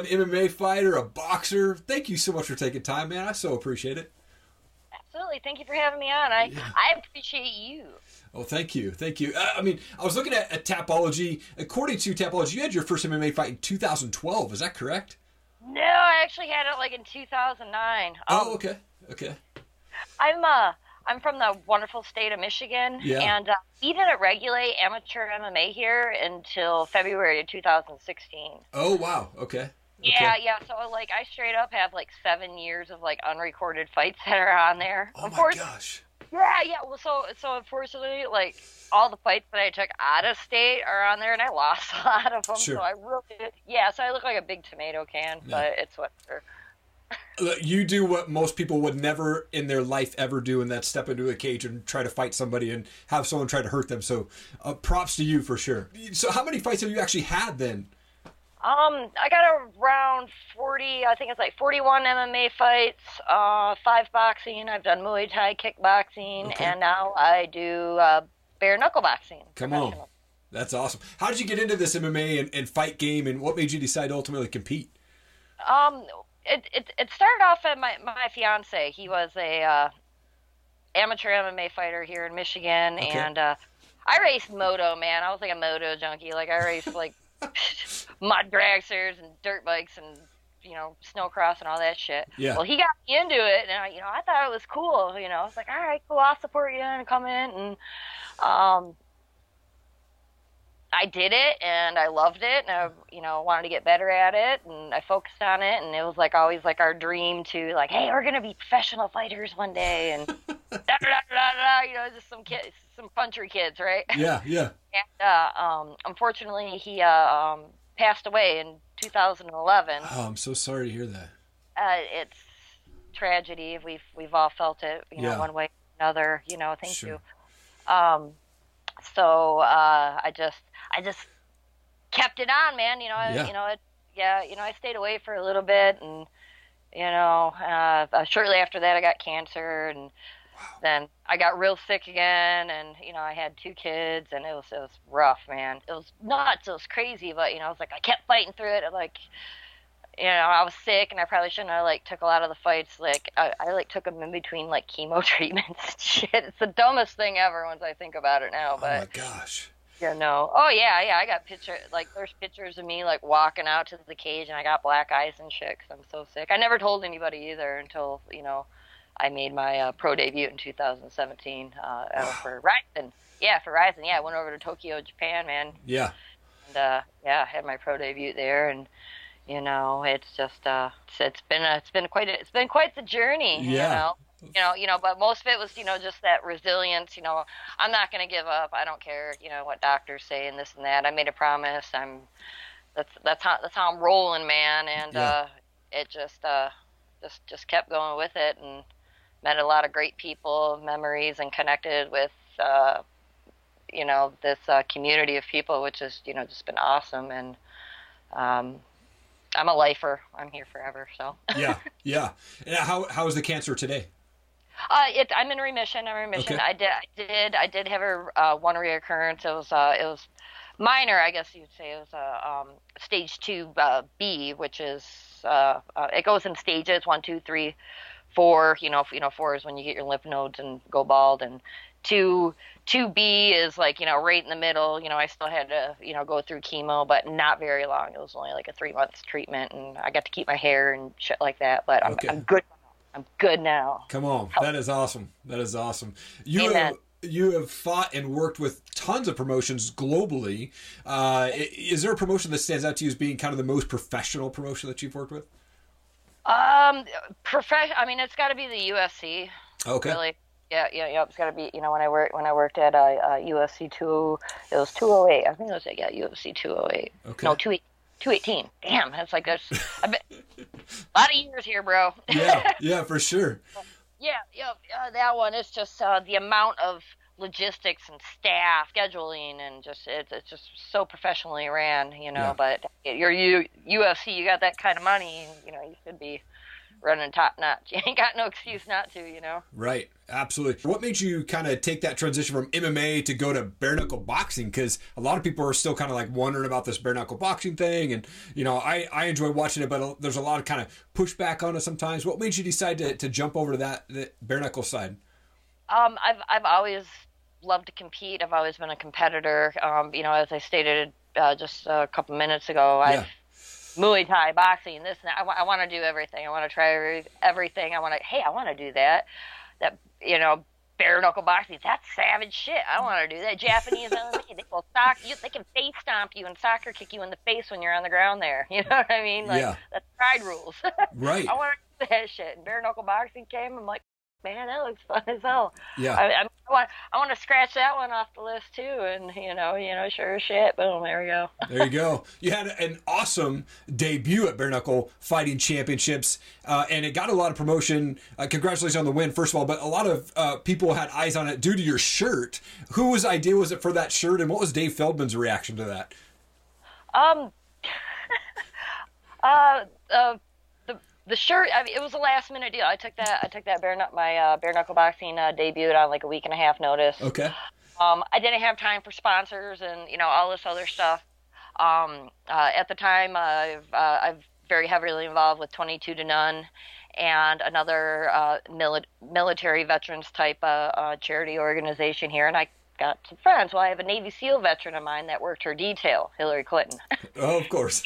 an MMA fighter, a boxer. Thank you so much for taking time, man. I so appreciate it. Absolutely. Thank you for having me on. I yeah. I appreciate you. Oh, thank you, thank you. Uh, I mean, I was looking at, at Tapology. According to Tapology, you had your first MMA fight in 2012. Is that correct? No, I actually had it like in 2009. Oh, um, okay, okay. I'm uh I'm from the wonderful state of Michigan, yeah. and uh, we didn't regulate amateur MMA here until February of 2016. Oh wow, okay. Yeah, okay. yeah. So like, I straight up have like seven years of like unrecorded fights that are on there. Oh my gosh. Yeah, yeah. Well, so so unfortunately, like all the fights that I took out of state are on there, and I lost a lot of them. Sure. So I really, yeah. So I look like a big tomato can, yeah. but it's whatever. You do what most people would never in their life ever do, and that's step into a cage and try to fight somebody and have someone try to hurt them. So, uh, props to you for sure. So, how many fights have you actually had then? Um, I got around 40, I think it's like 41 MMA fights, uh, five boxing. I've done Muay Thai, kickboxing, okay. and now I do uh, bare knuckle boxing. Come on. That's awesome. How did you get into this MMA and, and fight game, and what made you decide to ultimately compete? Um, it, it, it started off at my, my fiance. He was a uh, amateur MMA fighter here in Michigan, okay. and uh, I raced moto, man. I was like a moto junkie. Like, I raced, like, mud dragsters and dirt bikes and you know snowcross and all that shit. Yeah. Well, he got me into it, and I, you know I thought it was cool. You know, I was like, all right, cool, I'll support you and come in, and um, I did it, and I loved it, and I you know wanted to get better at it, and I focused on it, and it was like always like our dream to like, hey, we're gonna be professional fighters one day, and da, da, da, da, da, you know, just some kids, some country kids, right? Yeah, yeah. And uh, um, unfortunately, he uh, um, passed away in 2011. Oh, I'm so sorry to hear that. Uh, it's tragedy. We've we've all felt it, you know, yeah. one way or another. You know, thank sure. you. Um, so uh, I just I just kept it on, man. You know, yeah. you know, it, yeah, you know, I stayed away for a little bit, and you know, uh, uh shortly after that, I got cancer, and then I got real sick again, and you know I had two kids, and it was it was rough, man. It was nuts. It was crazy, but you know I was like I kept fighting through it. Like you know I was sick, and I probably shouldn't have like took a lot of the fights. Like I, I like took them in between like chemo treatments and shit. It's the dumbest thing ever once I think about it now. But oh my gosh. Yeah, no. Oh yeah, yeah. I got picture like there's pictures of me like walking out to the cage, and I got black eyes and shit because I'm so sick. I never told anybody either until you know I made my uh, pro debut in 2017 uh, wow. for Rizin. Yeah, for Rizin. Yeah, I went over to Tokyo, Japan, man. Yeah. And uh, yeah, I had my pro debut there, and you know, it's just uh, it's, it's been a, it's been quite a, it's been quite the journey. Yeah. You know? you know, you know, but most of it was, you know, just that resilience. You know, I'm not going to give up. I don't care, you know, what doctors say and this and that. I made a promise. I'm that's that's how that's how I'm rolling, man. And yeah. uh, it just uh, just just kept going with it, and met a lot of great people, memories, and connected with, uh, you know, this uh, community of people, which has, you know, just been awesome. And um, I'm a lifer. I'm here forever. So. yeah, yeah. And how how is the cancer today? Uh, it, I'm in remission. I'm in remission. Okay. I did, I did, I did have a uh, one reoccurrence. It was, uh, it was minor, I guess you'd say. It was a uh, um, stage two uh, B, which is uh, uh, it goes in stages one, two, three, four, you know, you know, four is when you get your lymph nodes and go bald, and two, two B is like you know right in the middle. You know, I still had to you know go through chemo, but not very long. It was only like a three months treatment, and I got to keep my hair and shit like that. But I'm, Okay. I'm good. I'm good now. Come on, that is awesome. That is awesome. You Amen. have, you have fought and worked with tons of promotions globally. Uh, is there a promotion that stands out to you as being kind of the most professional promotion that you've worked with? Um, profession. I mean, it's got to be the UFC. Okay. Really. Yeah, yeah, yeah. It's got to be. You know, when I worked when I worked at uh, uh, UFC two, it was two oh eight. I think it was like, yeah, UFC two oh eight. Okay. No, two eight. 218. Damn, that's like there's a bit, a lot of years here, bro. Yeah, yeah, for sure. Yeah, yeah, uh, that one. is just uh, the amount of logistics and staff, scheduling, and just it's, it's just so professionally ran, you know. Yeah. But you're you UFC, you got that kind of money, you know, you should be running top notch. You ain't got no excuse not to, you know. Right. Absolutely. What made you kind of take that transition from MMA to go to bare knuckle boxing? Because a lot of people are still kind of like wondering about this bare knuckle boxing thing, and you know, I I enjoy watching it, but there's a lot of kind of pushback on it sometimes. What made you decide to, to jump over to that the bare knuckle side? Um, I've I've always loved to compete. I've always been a competitor. Um, you know, as I stated uh, just a couple minutes ago, yeah. I've Muay Thai, boxing, this and that. I, w- I want to do everything. I want to try every, everything. I want to, hey, I want to do that. That, you know, bare knuckle boxing, that's savage shit. I want to do that. Japanese MMA, they will sock you, they can face stomp you and soccer kick you in the face when you're on the ground there. You know what I mean? Like, yeah. that's pride rules. right. I want to do that shit. And bare knuckle boxing came, I'm like, man, that looks fun as hell. Yeah. I, I, want I want to scratch that one off the list too, and you know, you know, sure as shit, boom, there we go. there you go. You had an awesome debut at Bare Knuckle Fighting Championships, uh, and it got a lot of promotion. Uh, congratulations on the win, first of all, but a lot of uh, people had eyes on it due to your shirt. Whose idea was it for that shirt, and what was Dave Feldman's reaction to that? Um. Uh uh. The shirt I mean, it was a last minute deal. I took that i took that bare my uh, bare knuckle boxing uh, debuted on like a week and a half notice. Okay. Um, i didn't have time for sponsors and you know all this other stuff. Um, uh, at the time i've uh, i've very heavily involved with 22 to none and another uh, mili- military veterans type uh, charity organization here. And i got some friends. Well, I have a Navy SEAL veteran of mine that worked her detail, Hillary Clinton. Oh, of course.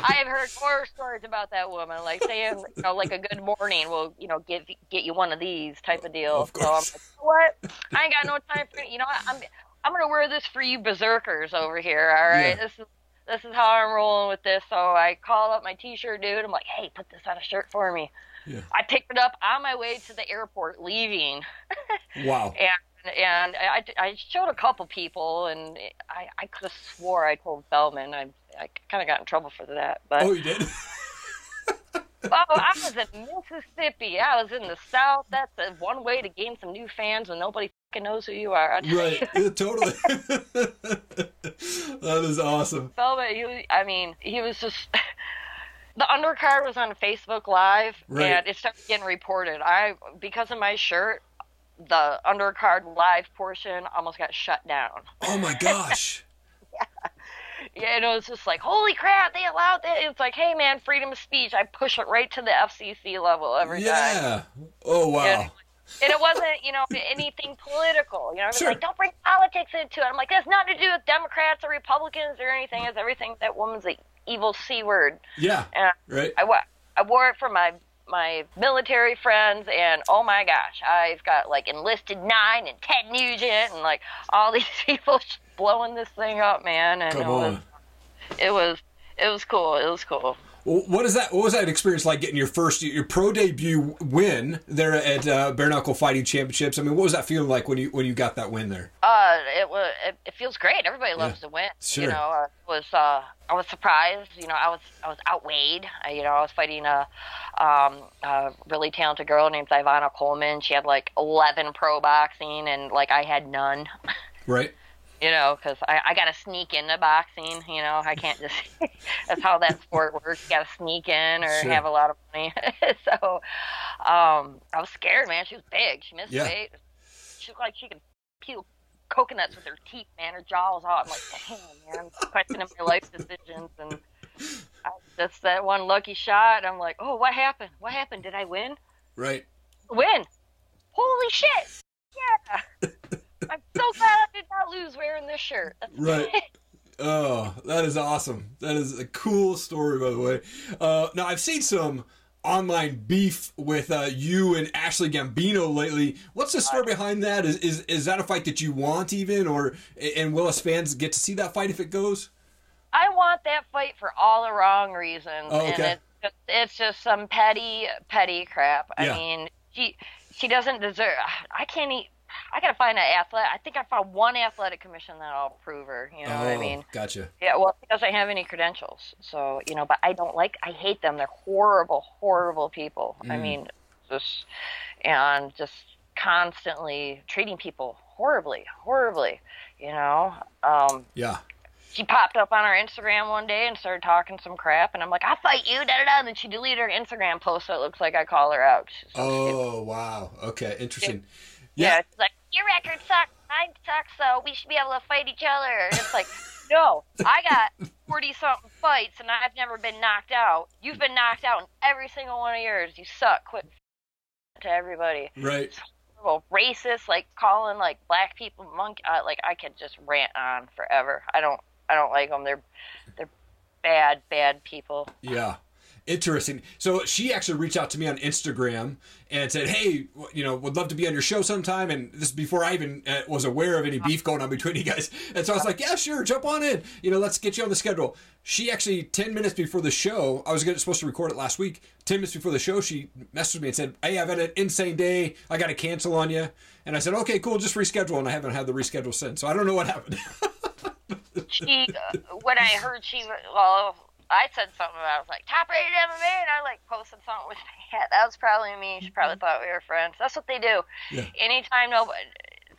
I have heard horror stories about that woman, like saying, you know, like a good morning will, you know, get get you one of these type of deal. Of course. So I'm like, what? I ain't got no time for you know. I'm I'm gonna wear this for you berserkers over here. All right, yeah. this is this is how I'm rolling with this. So I call up my t-shirt dude. I'm like, hey, put this on a shirt for me. Yeah. I picked it up on my way to the airport, leaving. wow. and and I, I showed a couple people, and I, I could have swore I told Feldman. I, I kind of got in trouble for that. But oh, you did. oh, I was in Mississippi. I was in the South. That's one way to gain some new fans when nobody fucking knows who you are. Right. Yeah, totally. that is awesome. Feldman, he, I mean, he was just. the undercard was on Facebook Live, right. and it started getting reported. I because of my shirt, the undercard live portion almost got shut down. Oh my gosh. yeah. Yeah, and it was just like, holy crap, they allowed that. It's like, hey man, freedom of speech. I push it right to the FCC level every yeah. time. Yeah. Oh wow. And, and it wasn't, you know, anything political. You know, sure. like, don't bring politics into it. I'm like, that's nothing to do with Democrats or Republicans or anything. It's everything. That woman's the evil c word. Yeah. And right. I, I wore it for my my military friends, and oh my gosh, I've got like enlisted nine and Ted Nugent and like all these people just blowing this thing up, man. And Come it was, it was, it was cool. It was cool. What is that? What was that experience like getting your first your pro debut win there at uh, Bare Knuckle Fighting Championships? I mean, what was that feeling like when you when you got that win there? Uh, it was it, it feels great. Everybody loves yeah. to win. Sure. You know, uh, was uh, I was surprised. You know, I was I was outweighed. I, you know, I was fighting a, um, a really talented girl named Ivana Coleman. She had like eleven pro boxing, and like I had none. Right you know, because I, I got to sneak into boxing. You know, I can't just. that's how that sport works. You got to sneak in or sure. have a lot of money. so, um, I was scared, man. She was big. She missed yeah. weight. She looked like she could peel coconuts with her teeth, man. Her jaw was out. I'm like, damn, man. I'm questioning my life decisions and. I, just that one lucky shot. I'm like, oh, what happened? What happened? Did I win? Right. Win. Holy shit! Yeah. I'm so glad I did not lose wearing this shirt. That's right. oh, that is awesome. That is a cool story, by the way. Uh, now, I've seen some online beef with uh, you and Ashley Gambino lately. What's the story behind that? Is, is is that a fight that you want even, or and will us fans get to see that fight if it goes? I want that fight for all the wrong reasons, oh, okay. and it's just, it's just some petty petty crap. I Yeah. mean, she she doesn't deserve. I can't eat. I gotta find an athlete. I think I found one athletic commission that'll approve her. You know oh, what I mean? Gotcha. Yeah. Well, she doesn't have any credentials, so you know. But I don't like. I hate them. They're horrible, horrible people. I Mm. mean, just and just constantly treating people horribly, horribly. You know. Um, Yeah. she popped up on our Instagram one day and started talking some crap, and I'm like, "I'll fight you," da da da. And then she deleted her Instagram post, so it looks like I call her out. So stupid. Oh wow. Okay. Interesting. Yeah, Yeah. it's like your record sucks, mine sucks, so we should be able to fight each other. And it's like, no, I got forty something fights, and I've never been knocked out. You've been knocked out in every single one of yours. You suck. Quit to everybody. Right. Well, racist, like calling like black people monkey. Uh, like I could just rant on forever. I don't, I don't like them. They're, they're bad, bad people. Yeah. Interesting. So she actually reached out to me on Instagram and said, "Hey, you know, would love to be on your show sometime." And this is before I even uh, was aware of any beef going on between you guys. And so I was like, "Yeah, sure, jump on in. You know, let's get you on the schedule." She actually ten minutes before the show, I was supposed to record it last week. Ten minutes before the show, she messaged me and said, "Hey, I've had an insane day. I got to cancel on you." And I said, "Okay, cool, just reschedule." And I haven't had the reschedule since, so I don't know what happened. she uh, when I heard she well I said something about it, I was like top rated MMA and I like posted something with my hat. That was probably me. She probably mm-hmm. thought we were friends. That's what they do. Yeah. Anytime nobody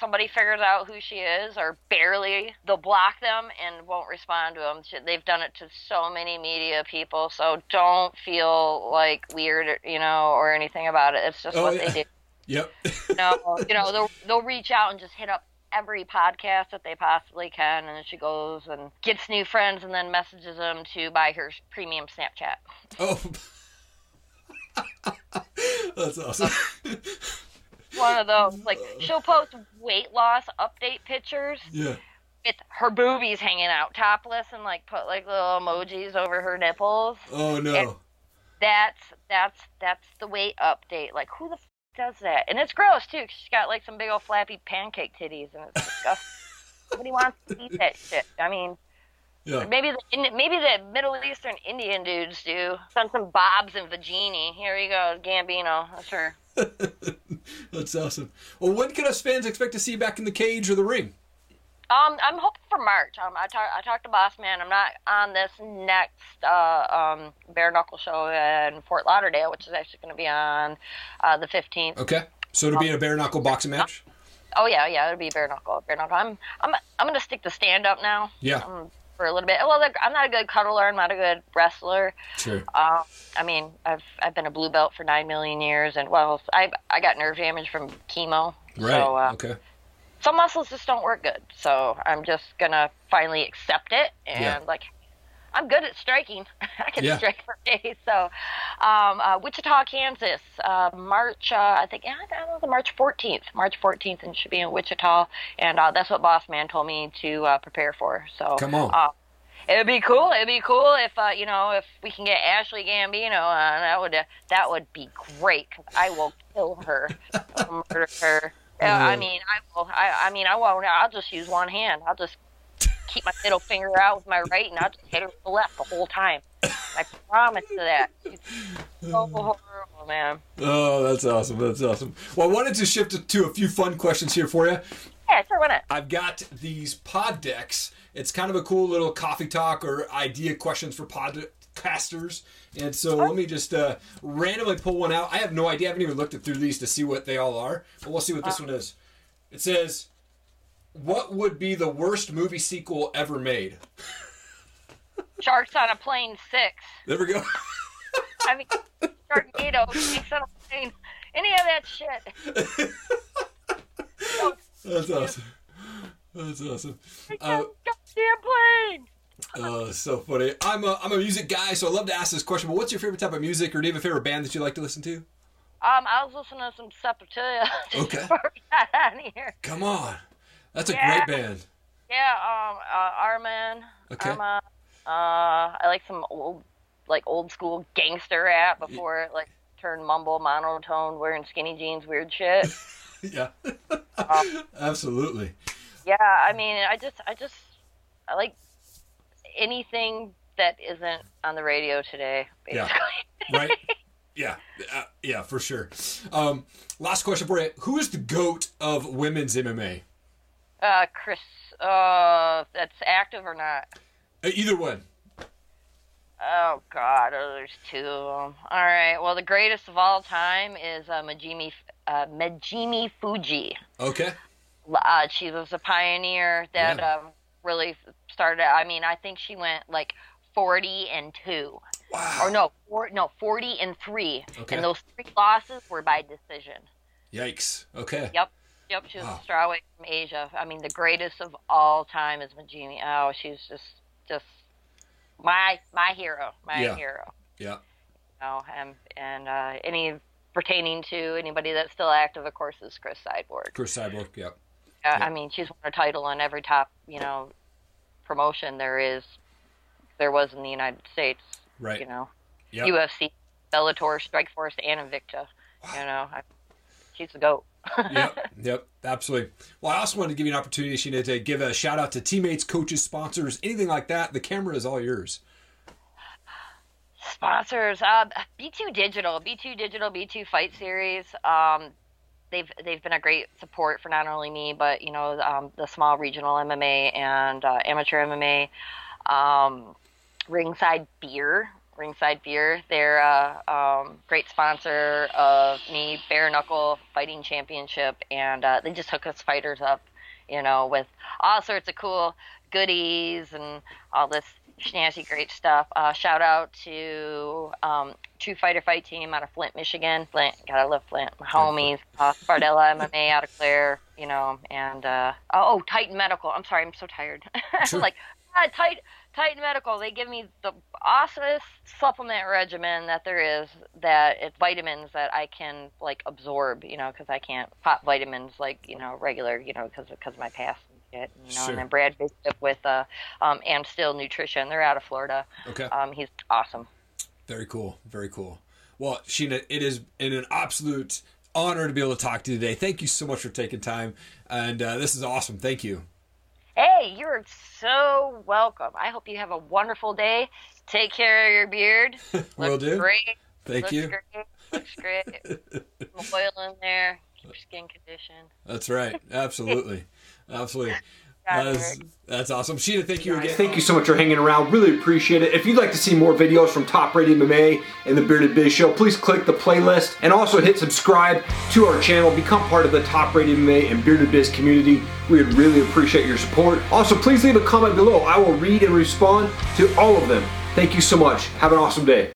somebody figures out who she is or barely they'll block them and won't respond to them they've done it to so many media people so don't feel like weird you know or anything about it it's just Oh, what yeah. they do yep. no, you know, they'll they'll reach out and just hit up every podcast that they possibly can, and then she goes and gets new friends, and then messages them to buy her premium Snapchat. oh. That's awesome. One of those, like she'll post weight loss update pictures yeah. with her boobies hanging out topless, and like put like little emojis over her nipples. Oh no. And- That's that's that's the weight update. Like who the does that? And it's gross too. 'cause she's got like some big old flappy pancake titties, and it's disgusting. Nobody wants to eat that shit. I mean. Yeah. Maybe the maybe the Middle Eastern Indian dudes do. Send some Bobs and Vagini. Here you go, Gambino. That's her. That's awesome. Well, when can us fans expect to see you back in the cage or the ring? Um, I'm hoping for March. Um, I talked I talked to Boss Man. I'm not on this next uh, um, bare knuckle show in Fort Lauderdale, which is actually going to be on uh, the 15th. Okay. So to be a bare knuckle boxing match? Oh yeah, yeah, it'll be bare knuckle. Bare knuckle. I'm I'm I'm going to stick to stand up now. Yeah. Um, for a little bit. Well, I'm not a good cuddler. I'm not a good wrestler. Sure. Um, I mean, I've I've been a blue belt for nine million years, and well, I I got nerve damage from chemo. Right. So uh, okay. Some muscles just don't work good. So I'm just gonna finally accept it, and Yeah. like, I'm good at striking. I can Yeah. strike for days. So, um, uh, Wichita, Kansas, uh, March. Uh, I think yeah, I don't know, the March 14th. March 14th, and it should be in Wichita, and uh, that's what Boss Man told me to uh, prepare for. So Come on. Uh, It'd be cool. It'd be cool if uh, you know if we can get Ashley Gambino on. That would uh, that would be great. 'cause I will kill her, I'll murder her. Yeah, I Uh. mean, I will. I, I mean, I won't. I'll just use one hand. I'll just keep my middle finger out with my right, and I'll just hit her with the left the whole time. I promise you that. It's so horrible, man. Oh, that's awesome. That's awesome. Well, I wanted to shift to a few fun questions here for you. Yeah, sure, why not? I've got these pod decks. It's kind of a cool little coffee talk or idea questions for podcasters. And so let me just uh, randomly pull one out. I have no idea. I haven't even looked through these to see what they all are. But we'll see what this one is. It says, What would be the worst movie sequel ever made? Sharks on a plane six. There we go. I mean, Sharknado, Sharks on a plane. Any of that shit. That's awesome. That's awesome. Uh, Goddamn plane. Oh, so funny. I'm a, I'm a music guy, so I love to ask this question. But what's your favorite type of music, or do you have a favorite band that you like to listen to? Um, I was listening to some Sepultura. Okay. before we here. Come on, that's a Yeah. great band. Yeah, um, uh, Arman. Okay. Arma. Uh, I like some old, like old school gangster rap before it like turned mumble, monotone, wearing skinny jeans, weird shit. Yeah, Um, absolutely. yeah, I mean, I just, I just, I like anything that isn't on the radio today, basically. Yeah. Right? Yeah, uh, yeah, for sure. Um, last question for you: Who is the goat of women's MMA? Uh, Chris, uh, that's active or not? Uh, either one. Oh God, oh, there's two of them. All right, well, the greatest of all time is uh, Megumi, uh, Megumi Fujii. Okay. Uh, she was a pioneer that Yeah. um, really started. I mean, I think she went like 40 and two, Wow. or no, four, no 40 and three, Okay. and those three losses were by decision. Yikes. Okay. Yep. Yep, she was Wow. a strawweight from Asia. I mean, the greatest of all time is Megumi. Oh, she's just, just my my hero, my Yeah. hero. Yeah. You know, and and uh, any pertaining to anybody that's still active, of course, is Chris Cyborg. Chris Cyborg. Yeah. Yeah. I mean, she's won a title in every top, you know, promotion there is, there was in the United States. Right. You know, Yep. UFC, Bellator, Strikeforce, and Invicta. Wow. You know, I, she's the goat. yep, yep, absolutely. Well, I also wanted to give you an opportunity, Sheena, to give a shout out to teammates, coaches, sponsors, anything like that. The camera is all yours. Sponsors, uh, B2 Digital, B2 Digital, B2 Fight Series. Um, they've they've been a great support for not only me, but you know um, the small regional MMA and uh, amateur MMA. Um, Ringside Beer, Ringside Beer. They're a um, great sponsor of me, Bare Knuckle Fighting Championship, and uh, they just hook us fighters up, you know, with all sorts of cool goodies and all this snazzy great stuff. Uh, shout out to um, True Fighter Fight Team out of Flint, Michigan. Flint, gotta love Flint. My homies. Uh, Bardella MMA out of Clare, you know, and uh, oh, Titan Medical. I'm sorry, I'm so tired. Sure. like, ah, Titan, Titan Medical. They give me the awesomest supplement regimen that there is. That it's vitamins that I can like absorb, you know, because I can't pop vitamins like you know regular, you know, because because of my past and you know. Sure. And then Brad Bishop with uh, um, Amstill Nutrition. They're out of Florida. Okay. Um, he's awesome. Very cool. Very cool. Well, Sheena, it is an absolute honor to be able to talk to you today. Thank you so much for taking time. And uh, this is awesome. Thank you. Hey, you're so welcome. I hope you have a wonderful day. Take care of your beard. Will do. Great. Thank Looks you. Great. Looks great. Some oil in there. Keep your skin conditioned. That's right. Absolutely. Absolutely. That's, that's awesome. Sheena, thank you again. Thank you so much for hanging around. Really appreciate it. If you'd like to see more videos from Top Rated MMA and the Bearded Biz Show, please click the playlist and also hit subscribe to our channel. Become part of the Top Rated MMA and Bearded Biz community. We would really appreciate your support. Also, please leave a comment below. I will read and respond to all of them. Thank you so much. Have an awesome day.